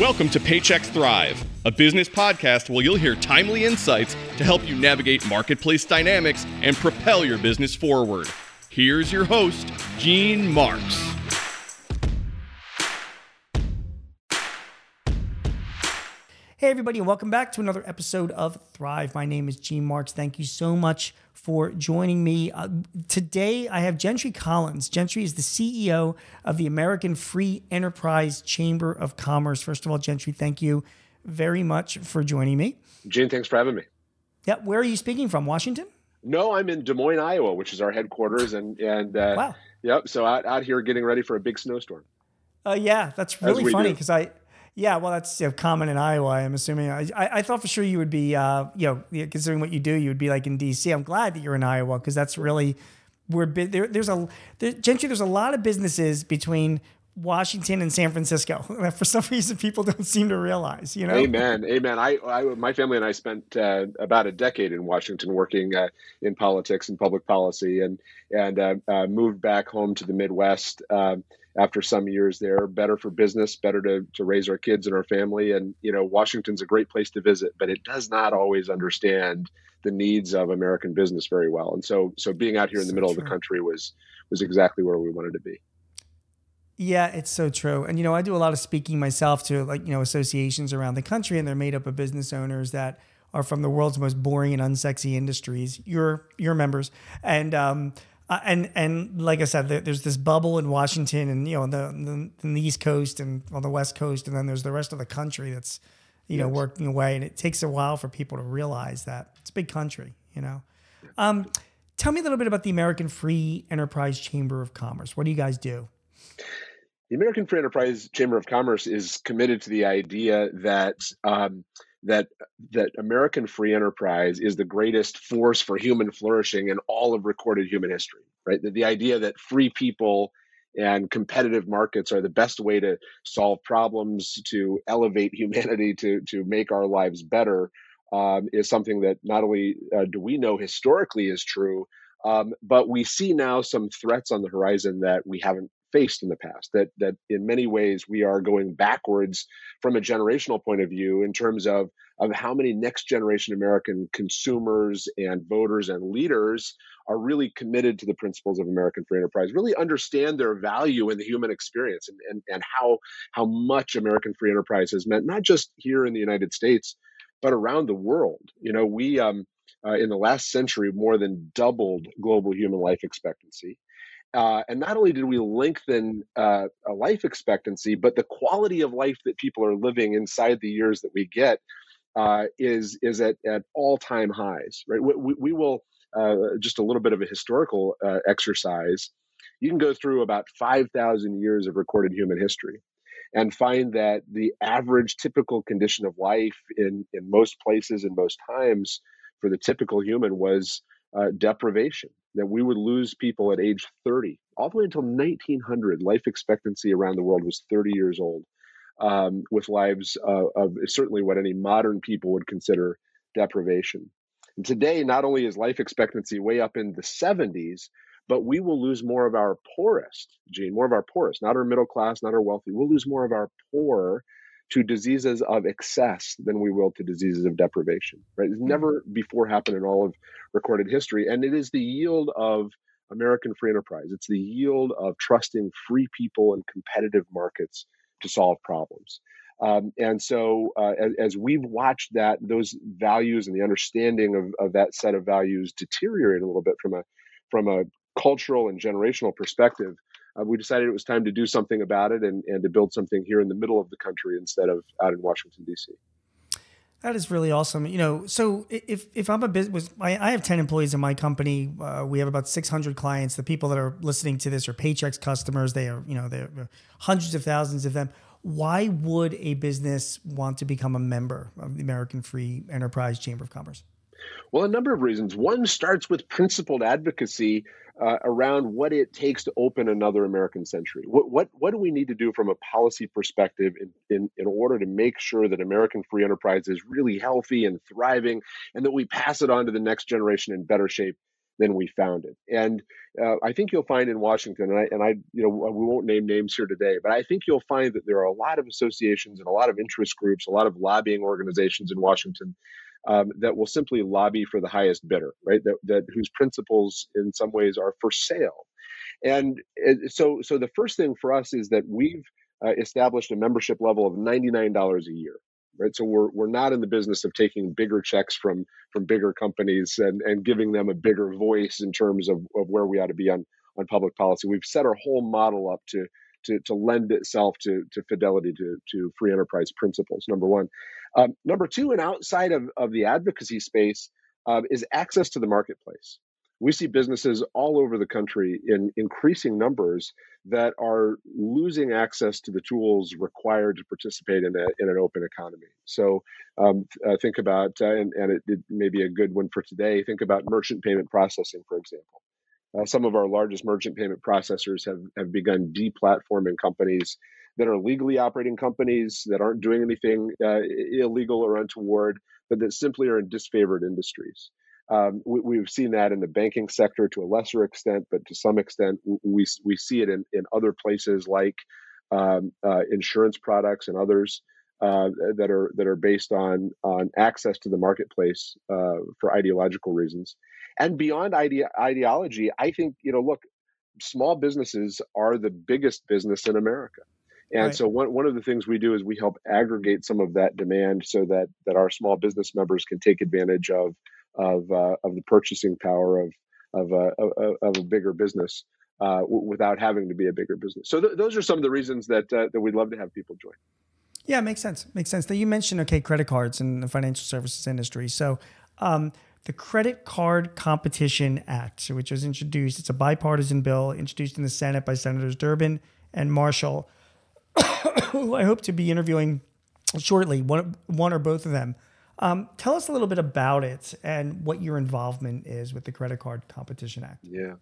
Welcome to Paychex Thrive, a business podcast where you'll hear timely insights to help you navigate marketplace dynamics and propel your business forward. Here's your host, Gene Marks. Hey, everybody, and welcome back to another episode of Thrive. My name is Gene Marks. Thank you so much for joining me. Uh, today, I have Gentry Collins. Gentry is the CEO of the American Free Enterprise Chamber of Commerce. First of all, Gentry, thank you very much for joining me. Gene, thanks for having me. Yeah, where are you speaking from? Washington? No, I'm in Des Moines, Iowa, which is our headquarters, and and uh, wow, yep. So out, out here getting ready for a big snowstorm. Uh, yeah, that's really funny because I yeah, well, that's you know, common in Iowa. I'm assuming. I, I, thought for sure you would be, uh, you know, considering what you do, you would be like in D.C. I'm glad that you're in Iowa because that's really where there, there's a there, gentry. There's a lot of businesses between Washington and San Francisco that for some reason people don't seem to realize. You know. Amen. Amen. I, I my family and I spent uh, about a decade in Washington working uh, in politics and public policy, and and uh, uh moved back home to the Midwest um, after some years there. Better for business, better to, to raise our kids and our family. And, you know, Washington's a great place to visit, but it does not always understand the needs of American business very well. And so, so being out here in the so middle true. of the country was, was exactly where we wanted to be. Yeah, it's so true. And, you know, I do a lot of speaking myself to like, you know, associations around the country, and they're made up of business owners that are from the world's most boring and unsexy industries. Your, your members. And, um, uh, and and like I said, there's this bubble in Washington, and you know, the, the, the East Coast and on the West Coast, and then there's the rest of the country that's you yes. know working away, and it takes a while for people to realize that it's a big country. You know, um, tell me a little bit about the American Free Enterprise Chamber of Commerce. What do you guys do? The American Free Enterprise Chamber of Commerce is committed to the idea that um, that that American free enterprise is the greatest force for human flourishing in all of recorded human history. Right, the, the idea that free people and competitive markets are the best way to solve problems, to elevate humanity, to to make our lives better, um, is something that not only uh, do we know historically is true, um, but we see now some threats on the horizon that we haven't faced in the past that that in many ways we are going backwards from a generational point of view in terms of of how many next generation American consumers and voters and leaders are really committed to the principles of American free enterprise, really understand their value in the human experience and, and, and how how much American free enterprise has meant, not just here in the United States, but around the world. You know, we um, uh, in the last century more than doubled global human life expectancy. Uh, and not only did we lengthen uh, a life expectancy, but the quality of life that people are living inside the years that we get uh, is is at, at all time highs. Right? We, we will uh, just a little bit of a historical uh, exercise. You can go through about five thousand years of recorded human history, and find that the average typical condition of life in in most places and most times for the typical human was uh, deprivation that we would lose people at age 30 all the way until 1900 life expectancy around the world was 30 years old um, with lives uh, of certainly what any modern people would consider deprivation. And today not only is life expectancy way up in the 70s but we will lose more of our poorest gene more of our poorest not our middle class not our wealthy. We'll lose more of our poor to diseases of excess than we will to diseases of deprivation. Right? It's never before happened in all of recorded history, and it is the yield of American free enterprise. It's the yield of trusting free people and competitive markets to solve problems. Um, and so, uh, as, as, we've watched that, those values and the understanding of, of that set of values deteriorate a little bit from a from a cultural and generational perspective, uh, we decided it was time to do something about it and, and to build something here in the middle of the country instead of out in Washington, D.C. That is really awesome. You know, so if, if I'm a business, I, I have 10 employees in my company. Uh, we have about 600 clients. The people that are listening to this are Paychex customers. They are, you know, they're hundreds of thousands of them. Why would a business want to become a member of the American Free Enterprise Chamber of Commerce? Well, a number of reasons. One starts with principled advocacy uh, around what it takes to open another American century. What, what, what do we need to do from a policy perspective in, in, in order to make sure that American free enterprise is really healthy and thriving and that we pass it on to the next generation in better shape than we found it. And uh, I think you'll find in Washington, and I, and I, you know, we won't name names here today, but I think you'll find that there are a lot of associations and a lot of interest groups, a lot of lobbying organizations in Washington um, that will simply lobby for the highest bidder, right? That, that whose principles in some ways are for sale. And so, so the first thing for us is that we've uh, established a membership level of $99 a year right so we're, we're not in the business of taking bigger checks from from bigger companies and, and giving them a bigger voice in terms of, of where we ought to be on on public policy we've set our whole model up to to, to lend itself to, to fidelity to, to free enterprise principles number one um, number two and outside of, of the advocacy space uh, is access to the marketplace we see businesses all over the country in increasing numbers that are losing access to the tools required to participate in, a, in an open economy. So um, uh, think about, uh, and, and it, it, may be a good one for today, think about merchant payment processing, for example. Uh, some of our largest merchant payment processors have, have begun deplatforming companies that are legally operating companies that aren't doing anything uh, illegal or untoward, but that simply are in disfavored industries. Um, we, have seen that in the banking sector to a lesser extent, but to some extent, we, we see it in, in other places like um, uh, insurance products and others uh, that are that are based on on access to the marketplace uh, for ideological reasons. And beyond ide- ideology, I think you know, look, small businesses are the biggest business in America. And right. so one, one of the things we do is we help aggregate some of that demand so that that our small business members can take advantage of of uh, of the purchasing power of of a, of, of a bigger business uh, w- without having to be a bigger business. So th- those are some of the reasons that uh, that we'd love to have people join. Yeah, makes sense. Makes sense. That you mentioned okay, credit cards in the financial services industry. So. Um, the Credit Card Competition Act, which was introduced, it's a bipartisan bill introduced in the Senate by Senators Durbin and Marshall, who I hope to be interviewing shortly, one, one or both of them. Um, tell us a little bit about it and what your involvement is with the Credit Card Competition Act. Yeah.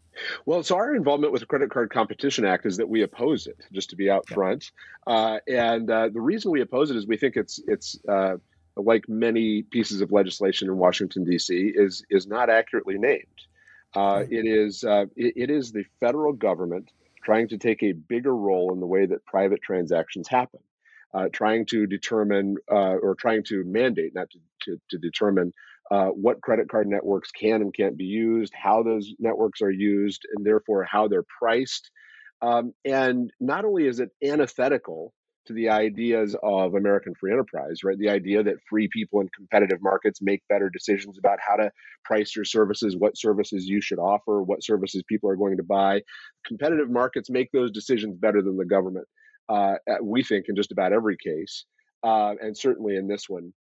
Well, so our involvement with the Credit Card Competition Act is that we oppose it, just to be out yeah. front. Uh, and uh, the reason we oppose it is we think it's it's uh, like many pieces of legislation in Washington D.C. is is not accurately named. Uh, it is uh, it, it is the federal government trying to take a bigger role in the way that private transactions happen uh, trying to determine uh, or trying to mandate, not to, to, to determine uh, what credit card networks can and can't be used, how those networks are used, and therefore how they're priced. Um, and not only is it antithetical to the ideas of American free enterprise, right? The idea that free people in competitive markets make better decisions about how to price your services, what services you should offer, what services people are going to buy. Competitive markets make those decisions better than the government uh, we think in just about every case, uh, and certainly in this one.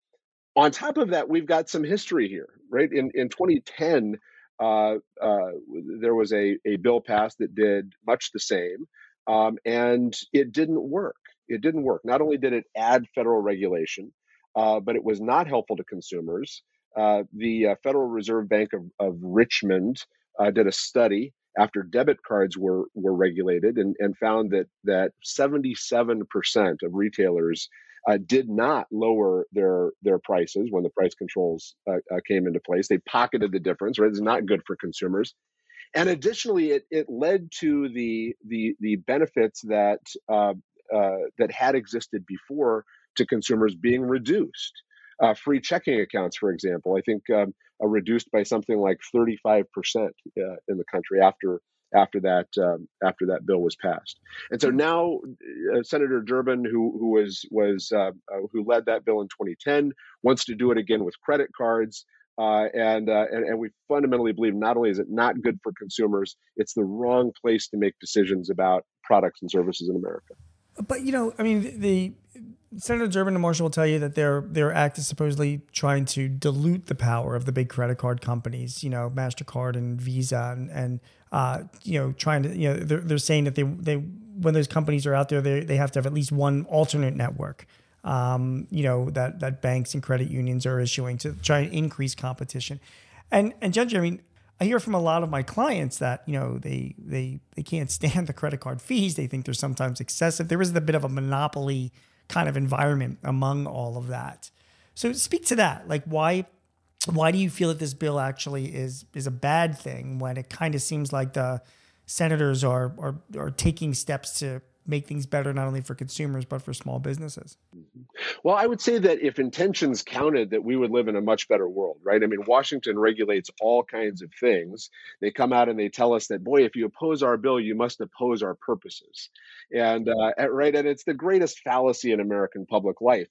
On top of that, we've got some history here, right? In in 2010, uh, uh, there was a a bill passed that did much the same, um, and it didn't work. It didn't work. Not only did it add federal regulation, uh, but it was not helpful to consumers. Uh, the Federal Reserve Bank of, of Richmond did a study after debit cards were were regulated and, and found that that 77% of retailers uh, did not lower their their prices when the price controls uh, uh, came into place. They pocketed the difference. Right, it's not good for consumers. And additionally, it, it led to the the the benefits that uh, uh, that had existed before to consumers being reduced. Uh, free checking accounts, for example, I think um, are reduced by something like 35 percent uh, in the country after after that um, after that bill was passed. And so now uh, Senator Durbin, who who was was uh, uh, who led that bill in 2010, wants to do it again with credit cards. Uh, and, uh, and and we fundamentally believe not only is it not good for consumers, it's the wrong place to make decisions about products and services in America. But you know, I mean, the Senator Durbin and Marshall will tell you that their their act is supposedly trying to dilute the power of the big credit card companies, you know, Mastercard and Visa, and, and uh, you know, trying to, you know, they're, they're saying that they they when those companies are out there, they they have to have at least one alternate network, um, you know, that that banks and credit unions are issuing to try and increase competition, and and Judge, I mean, I hear from a lot of my clients that you know they they they can't stand the credit card fees. They think they're sometimes excessive. There is a bit of a monopoly kind of environment among all of that. So speak to that. Like why why do you feel that this bill actually is is a bad thing when it kind of seems like the senators are are are taking steps to make things better not only for consumers but for small businesses? Well, I would say that if intentions counted, that we would live in a much better world, right? I mean, Washington regulates all kinds of things. They come out and they tell us that, boy, if you oppose our bill, you must oppose our purposes, and uh, right, and it's the greatest fallacy in American public life.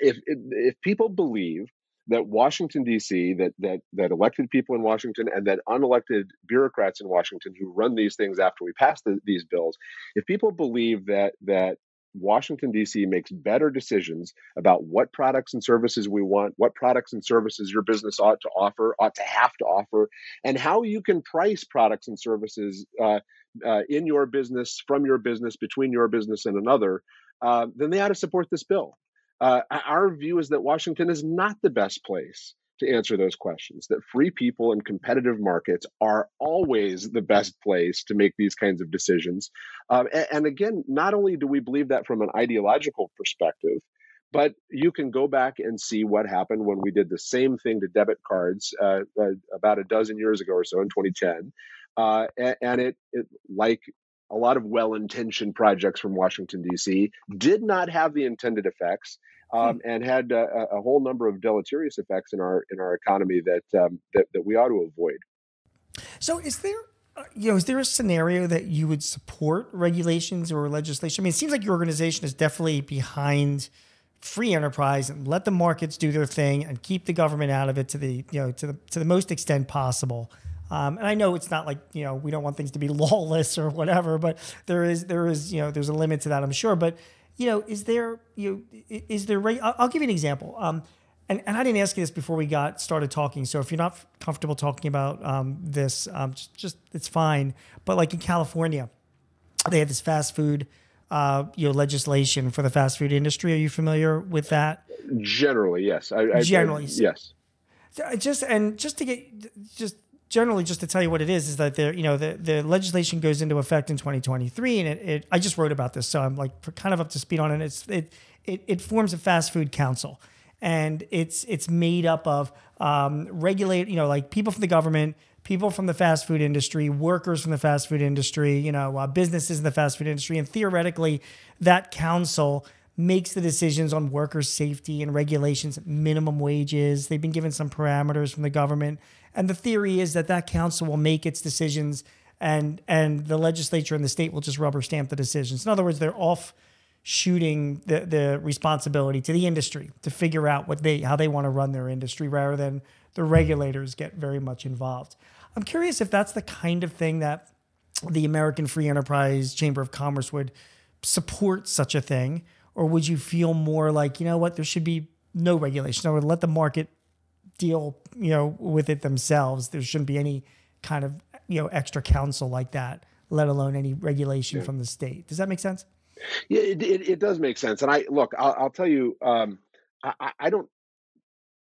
If if people believe that Washington D.C. that that that elected people in Washington and that unelected bureaucrats in Washington who run these things after we pass the, these bills, if people believe that that Washington D.C. makes better decisions about what products and services we want, what products and services your business ought to offer, ought to have to offer, and how you can price products and services uh, uh, in your business, from your business, between your business and another, uh, then they ought to support this bill. Uh, our view is that Washington is not the best place to answer those questions, that free people and competitive markets are always the best place to make these kinds of decisions. Um, and, and again, not only do we believe that from an ideological perspective, but you can go back and see what happened when we did the same thing to debit cards uh, uh, about a dozen years ago or so in 2010. Uh, and it, it, like a lot of well-intentioned projects from Washington D.C. did not have the intended effects, hmm. um, and had a, a, whole number of deleterious effects in our in our economy that um, that, that we ought to avoid. So, is there uh, you know, is there a scenario that you would support regulations or legislation? I mean, it seems like your organization is definitely behind free enterprise and let the markets do their thing and keep the government out of it to the you know to the to the most extent possible. Um, and I know it's not like you know we don't want things to be lawless or whatever, but there is there is you know there's a limit to that I'm sure. But you know, is there you know, is there? I'll, I'll give you an example. Um, and, and I didn't ask you this before we got started talking. So if you're not comfortable talking about um, this, um, just, just, it's fine. But like in California, they have this fast food, uh, you know, legislation for the fast food industry. Are you familiar with that? Generally, yes. I, I, Generally, I, yes. Just and just to get just generally just to tell you what it is is that there you know the, the legislation goes into effect in 2023 and it, it i just wrote about this so i'm like kind of up to speed on it. It's it it, it forms a fast food council and it's it's made up of um, regulate you know like people from the government people from the fast food industry workers from the fast food industry you know uh, businesses in the fast food industry and theoretically that council makes the decisions on worker safety and regulations minimum wages they've been given some parameters from the government and the theory is that that council will make its decisions and and the legislature and the state will just rubber stamp the decisions. In other words, they're off shooting the, the responsibility to the industry to figure out what they how they want to run their industry rather than the regulators get very much involved. I'm curious if that's the kind of thing that the American Free Enterprise Chamber of Commerce would support such a thing, or would you feel more like, you know what, there should be no regulation, or let the market deal, you know, with it themselves. There shouldn't be any kind of, you know, extra council like that, let alone any regulation yeah. from the state. Does that make sense? Yeah, it, it, it, does make sense. And I look, I'll, I'll tell you, um, I, I, don't.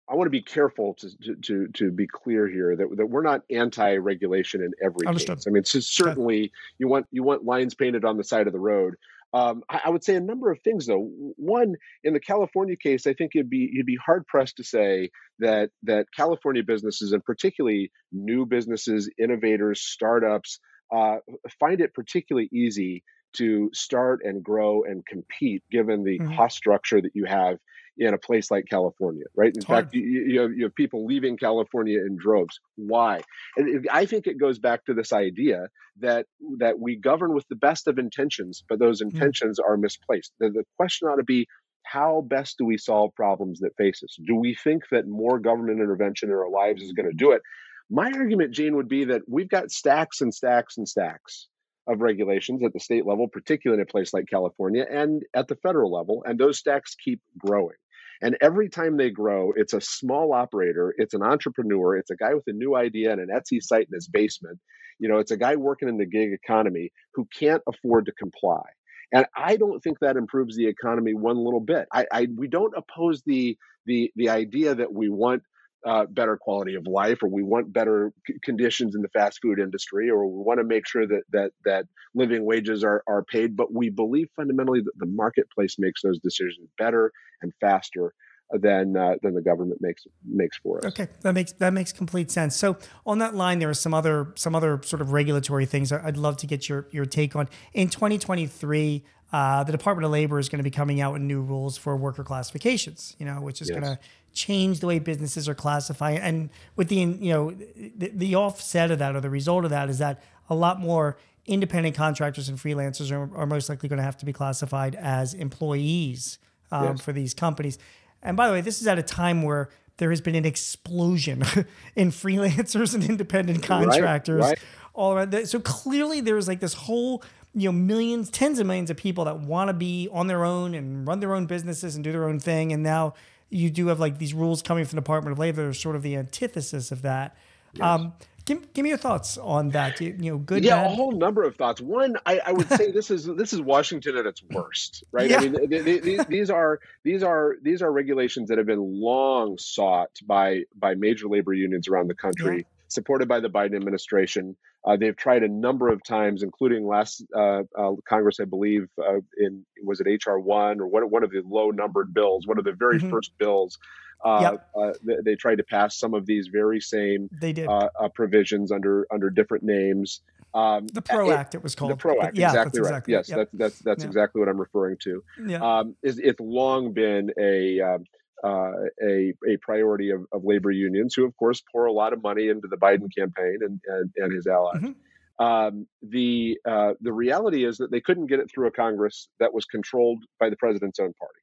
I want to be careful to, to to be clear here that, that we're not anti-regulation in every Understood. case. I mean, so certainly okay. you want you want lines painted on the side of the road, um, I, I, would say a number of things, though. One, in the California case, I think you'd be you'd be hard pressed to say that that California businesses, and particularly new businesses, innovators, startups, uh, find it particularly easy to start and grow and compete, given the mm-hmm. cost structure that you have in a place like California, right? In fact, you, you, have, you have people leaving California in droves. Why? And I think it goes back to this idea that that we govern with the best of intentions, but those hmm. intentions mm. are misplaced. The, the question ought to be how best do we solve problems that face us? Do we think that more government intervention in our lives is going to do it? My argument, Gene, would be that we've got stacks and stacks and stacks of regulations at the state level, particularly in a place like California, and at the federal level, and those stacks keep growing. And every time they grow, it's a small operator, it's an entrepreneur, it's a guy with a new idea and an Etsy site in his basement. You know, it's a guy working in the gig economy who can't afford to comply. And I don't think that improves the economy one little bit. I, I we don't oppose the the the idea that we want uh, better quality of life, or we want better c- conditions in the fast food industry, or we want to make sure that that that living wages are are paid. But we believe fundamentally that the marketplace makes those decisions better and faster. than uh, than the government makes makes for us. Okay, that makes that makes complete sense. So on that line, there are some other some other sort of regulatory things I'd love to get your your take on. In 2023, uh, the Department of Labor is going to be coming out with new rules for worker classifications. You know, which is yes. going to change the way businesses are classified. And with the you know the, the offset of that or the result of that is that a lot more independent contractors and freelancers are, are most likely going to have to be classified as employees um, yes. for these companies. And by the way, this is at a time where there has been an explosion in freelancers and independent contractors right, right. all around. So clearly, there's like this whole you know millions, tens of millions of people that want to be on their own and run their own businesses and do their own thing. And now you do have like these rules coming from the Department of Labor that are sort of the antithesis of that. Yes. Um, Give, give me your thoughts on that. You, you know, good. Yeah, bad? a whole number of thoughts. One, I, I would say this is this is Washington at its worst, right? Yeah. I mean, these, these are these are these are regulations that have been long sought by by major labor unions around the country, yeah. Supported by the Biden administration. Uh, they've tried a number of times, including last uh, uh, Congress, I believe, uh, in was it HR one or one, one of the low numbered bills, one of the very mm-hmm. first bills uh, yep. uh, they, they, tried to pass some of these very same they did. Provisions under under different names. Um, the PRO Act, it was called. The PRO Act, yeah, exactly right. Exactly, yes, yep. that's that's that's yeah. exactly what I'm referring to. Yeah. Um, is it's long been a um, uh, a, a priority of, of labor unions, who of course pour a lot of money into the Biden campaign and and, and his allies. Mm-hmm. Um, the uh, the reality is that they couldn't get it through a Congress that was controlled by the president's own party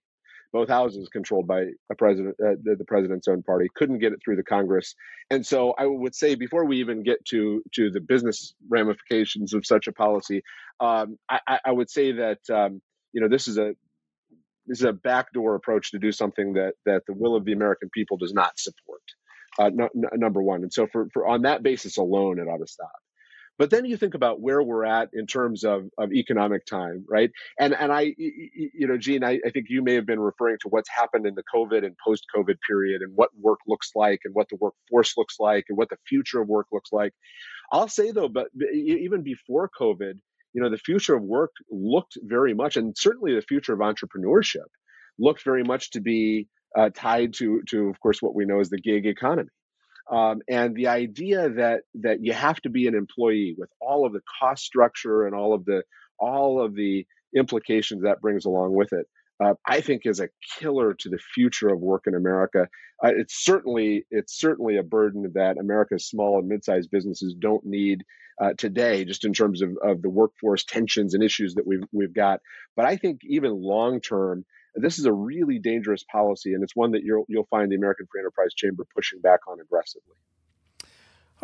both houses controlled by a president, uh, the, the, president's own party, couldn't get it through the Congress. And so I would say before we even get to to the business ramifications of such a policy, um, I, I, would say that um, you know this is a this is a backdoor approach to do something that that the will of the American people does not support. Uh, number one, and so for, for on that basis alone, it ought to stop. But then you think about where we're at in terms of, of economic time, right? And and I, you know, Gene, I, I think you may have been referring to what's happened in the COVID and post COVID period and what work looks like and what the workforce looks like and what the future of work looks like. I'll say though, but even before COVID, you know, the future of work looked very much, and certainly the future of entrepreneurship looked very much to be uh, tied to to, of course, what we know as the gig economy. Um, and the idea that that you have to be an employee with all of the cost structure and all of the all of the implications that brings along with it, uh, I think is a killer to the future of work in America. Uh, it's certainly it's certainly a burden that America's small and mid-sized businesses don't need uh, today, just in terms of, of the workforce tensions and issues that we've we've got. But I think even long term, this is a really dangerous policy, and it's one that you'll you'll find the American Free Enterprise Chamber pushing back on aggressively.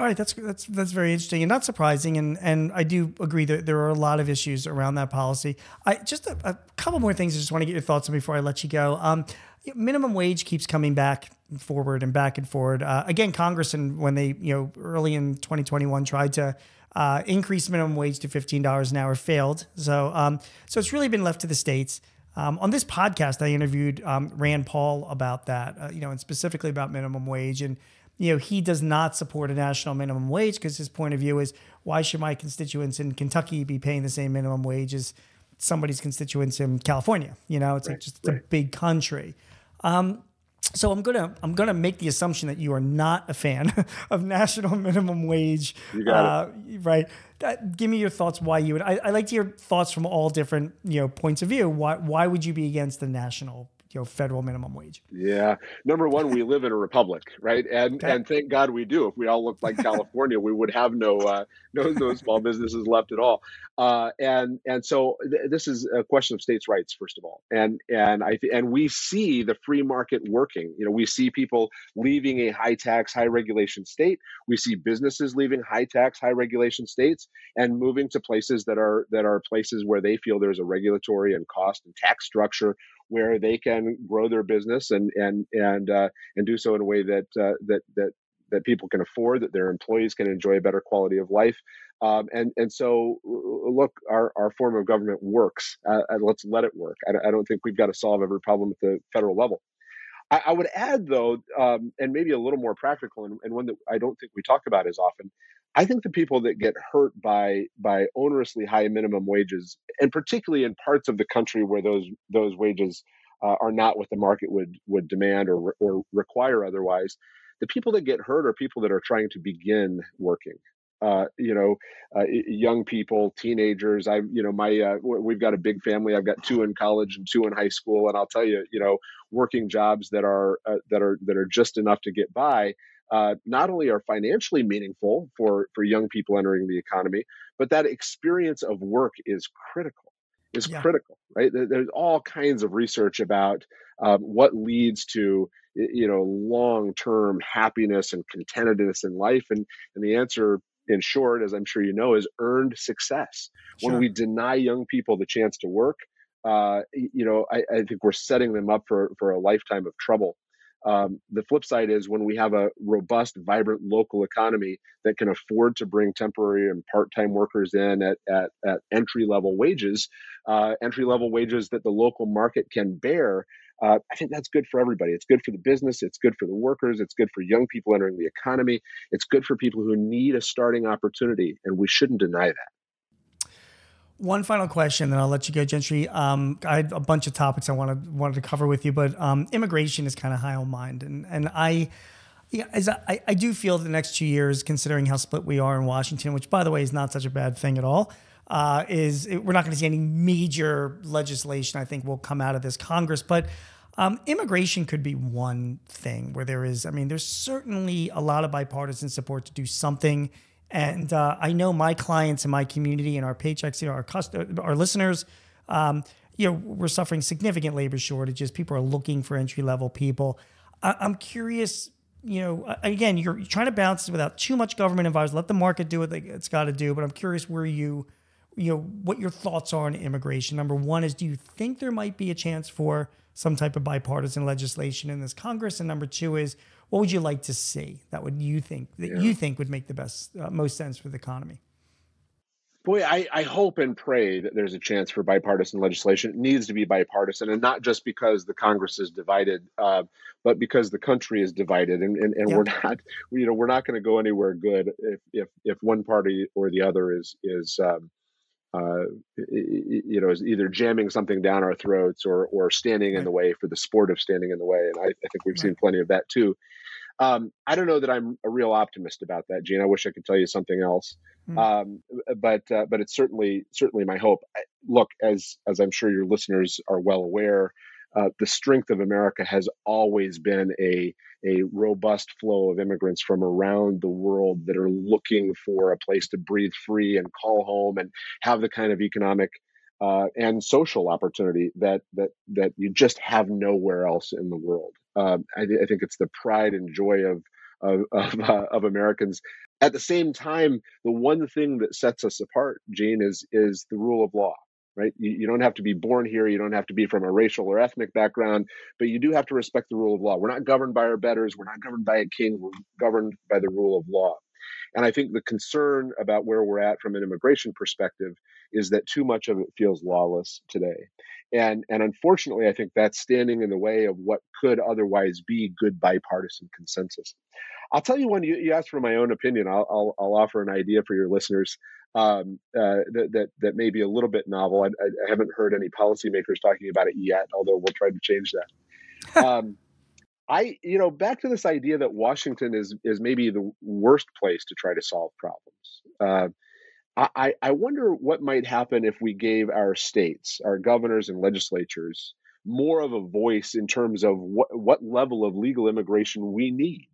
All right, that's that's that's very interesting and not surprising, and and I do agree that there are a lot of issues around that policy. I just a, a couple more things. I just want to get your thoughts on before I let you go. Um, minimum wage keeps coming back forward and back and forward. Uh, again, Congress and when they you know early in 2021 tried to uh, increase minimum wage to $15 an hour failed. So um, so it's really been left to the states. Um, on this podcast, I interviewed um, Rand Paul about that, uh, you know, and specifically about minimum wage. And, you know, he does not support a national minimum wage because his point of view is why should my constituents in Kentucky be paying the same minimum wage as somebody's constituents in California? You know, it's right, like just right. a big country. Um, so I'm gonna I'm gonna make the assumption that you are not a fan of national minimum wage. You got uh, it. Right give me your thoughts why you would I, I like to hear thoughts from all different you know points of view why why would you be against the national you know federal minimum wage. Yeah. Number one we live in a republic right? And okay. and thank god we do. If we all looked like california we would have no uh, no no small businesses left at all uh, and and so th- this is a question of states rights first of all. And and i th- and we see the free market working. You know we see people leaving a high tax high regulation state. We see businesses leaving high tax high regulation states and moving to places that are that are places where they feel there's a regulatory and cost and tax structure where they can grow their business and and and uh, and do so in a way that uh, that that that people can afford, that their employees can enjoy a better quality of life. Um, and and so, look, our, our form of government works. Uh, and let's let it work. I, I, don't think we've got to solve every problem at the federal level. I, I would add, though, um, and maybe a little more practical, and, and one that I don't think we talk about as often. I think the people that get hurt by by onerously high minimum wages, and particularly in parts of the country where those those wages uh, are not what the market would would demand or or require otherwise. The people that get hurt are people that are trying to begin working. Uh, you know, uh, young people, teenagers. I, you know, my uh, we've got a big family. I've got two in college and two in high school, and I'll tell you, you know, working jobs that are uh, that are that are just enough to get by. Uh, not only are financially meaningful for for young people entering the economy, but that experience of work is critical. Is yeah. critical, right? There's all kinds of research about um, what leads to you know long term happiness and contentedness in life, and and the answer in short, as I'm sure you know, is earned success. Sure. When we deny young people the chance to work, uh, you know, I, I, think we're setting them up for, for a lifetime of trouble. Um, the flip side is when we have a robust, vibrant local economy that can afford to bring temporary and part-time workers in at, at, at entry-level wages, uh, entry-level wages that the local market can bear, uh, I think that's good for everybody. It's good for the business. It's good for the workers. It's good for young people entering the economy. It's good for people who need a starting opportunity, and we shouldn't deny that. One final question, and I'll let you go, Gentry. Um, I had a bunch of topics I wanted wanted to cover with you, but um, immigration is kind of high on mind, and and I, yeah, as I, I do feel the next two years, considering how split we are in Washington, which by the way is not such a bad thing at all uh, is we're not going to see any major legislation. I think will come out of this Congress, but um, immigration could be one thing where there is. I mean, there's certainly a lot of bipartisan support to do something. And uh, I know my clients and my community and our Paychex, know, our cust- our listeners, um, you know, we're suffering significant labor shortages. People are looking for entry level people. I- I'm curious you know, again, you're trying to balance this without too much government involved. Let the market do what it's got to do. But I'm curious where you you know what your thoughts are on immigration. Number one is, do you think there might be a chance for some type of bipartisan legislation in this Congress? And number two is, what would you like to see that would you think that yeah. you think would make the best uh, most sense for the economy? Boy, I, I hope and pray that there's a chance for bipartisan legislation. It needs to be bipartisan, and not just because the Congress is divided, uh, but because the country is divided, and, and, and we're not, you know, we're not going to go anywhere good if, if if one party or the other is is um, uh, you know, is either jamming something down our throats or or standing in the way for the sport of standing in the way. And I, I think we've right. seen plenty of that too. Um, I don't know that I'm a real optimist about that, Gene. I wish I could tell you something else, mm. um, but uh, but it's certainly certainly my hope. Look, as as I'm sure your listeners are well aware, uh, the strength of America has always been a a robust flow of immigrants from around the world that are looking for a place to breathe free and call home and have the kind of economic uh, and social opportunity that that that you just have nowhere else in the world. Um, I, I, think it's the pride and joy of of of, uh, of, Americans. At the same time, the one thing that sets us apart, Gene, is is the rule of law right? You, you, don't have to be born here. You don't have to be from a racial or ethnic background, but you do have to respect the rule of law. We're not governed by our betters. We're not governed by a king. We're governed by the rule of law. And I think the concern about where we're at from an immigration perspective is that too much of it feels lawless today. And, and unfortunately, I think that's standing in the way of what could otherwise be good bipartisan consensus. I'll tell you one. You, you asked for my own opinion. I'll, I'll, I'll offer an idea for your listeners um, uh, that, that that may be a little bit novel. I, I, haven't heard any policymakers talking about it yet, although we'll try to change that. um, I, you know, back to this idea that Washington is is maybe the worst place to try to solve problems. Uh, I, I wonder what might happen if we gave our states, our governors and legislatures, more of a voice in terms of what, what level of legal immigration we need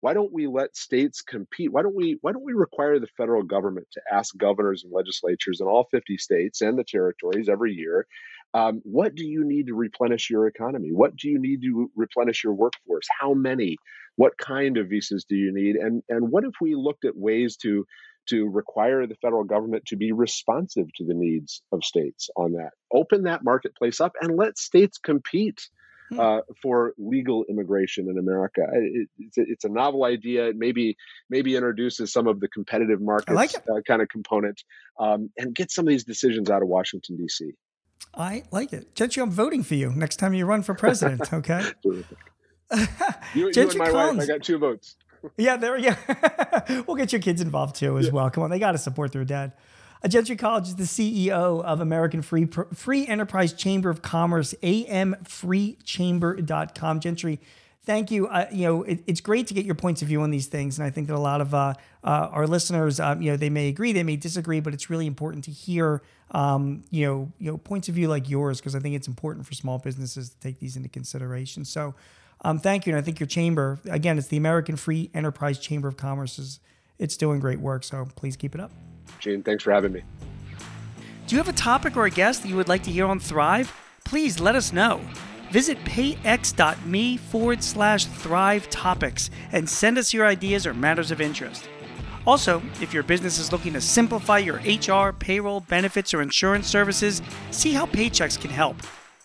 why don't we let states compete? Why don't we why don't we require the federal government to ask governors and legislatures in all 50 states and the territories every year um, what do you need to replenish your economy? What do you need to replenish your workforce? How many? What kind of visas do you need? And and what if we looked at ways to to require the federal government to be responsive to the needs of states on that? Open that marketplace up and let states compete Hmm. uh, for legal immigration in America. It, it's, a, it's, a, novel idea. It maybe maybe introduces some of the competitive markets like uh, kind of component um, and get some of these decisions out of Washington D.C. I like it, Gentry. I'm voting for you next time you run for president. Okay. you, you and my Collins. wife. I got two votes. yeah, there we go. we'll get your kids involved too as yeah. well. Come on, they got to support their dad. Gentry Collins is the CEO of American Free Free Enterprise Chamber of Commerce, amfreechamber.com. Gentry, thank you. Uh, you know, it, it's great to get your points of view on these things, and I think that a lot of uh, uh, our listeners, um, you know, they may agree, they may disagree, but it's really important to hear, um, you know, you know, points of view like yours because I think it's important for small businesses to take these into consideration. So, um, thank you, and I think your chamber, again, it's the American Free Enterprise Chamber of Commerce, is it's doing great work. So please keep it up. Gene, thanks for having me. Do you have a topic or a guest that you would like to hear on Thrive? Please let us know. Visit payx.me forward slash thrive topics and send us your ideas or matters of interest. Also, if your business is looking to simplify your HR, payroll, benefits, or insurance services, see how Paychex can help.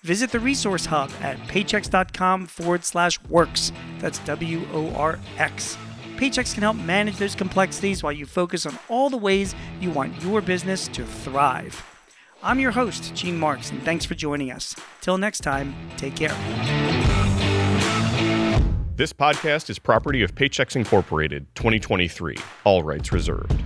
Visit the resource hub at paychex.com forward slash works. That's W O R X. Paychex can help manage those complexities while you focus on all the ways you want your business to thrive. I'm your host, Gene Marks, and thanks for joining us. Till next time, take care. This podcast is property of Paychex Incorporated, 2023. All rights reserved.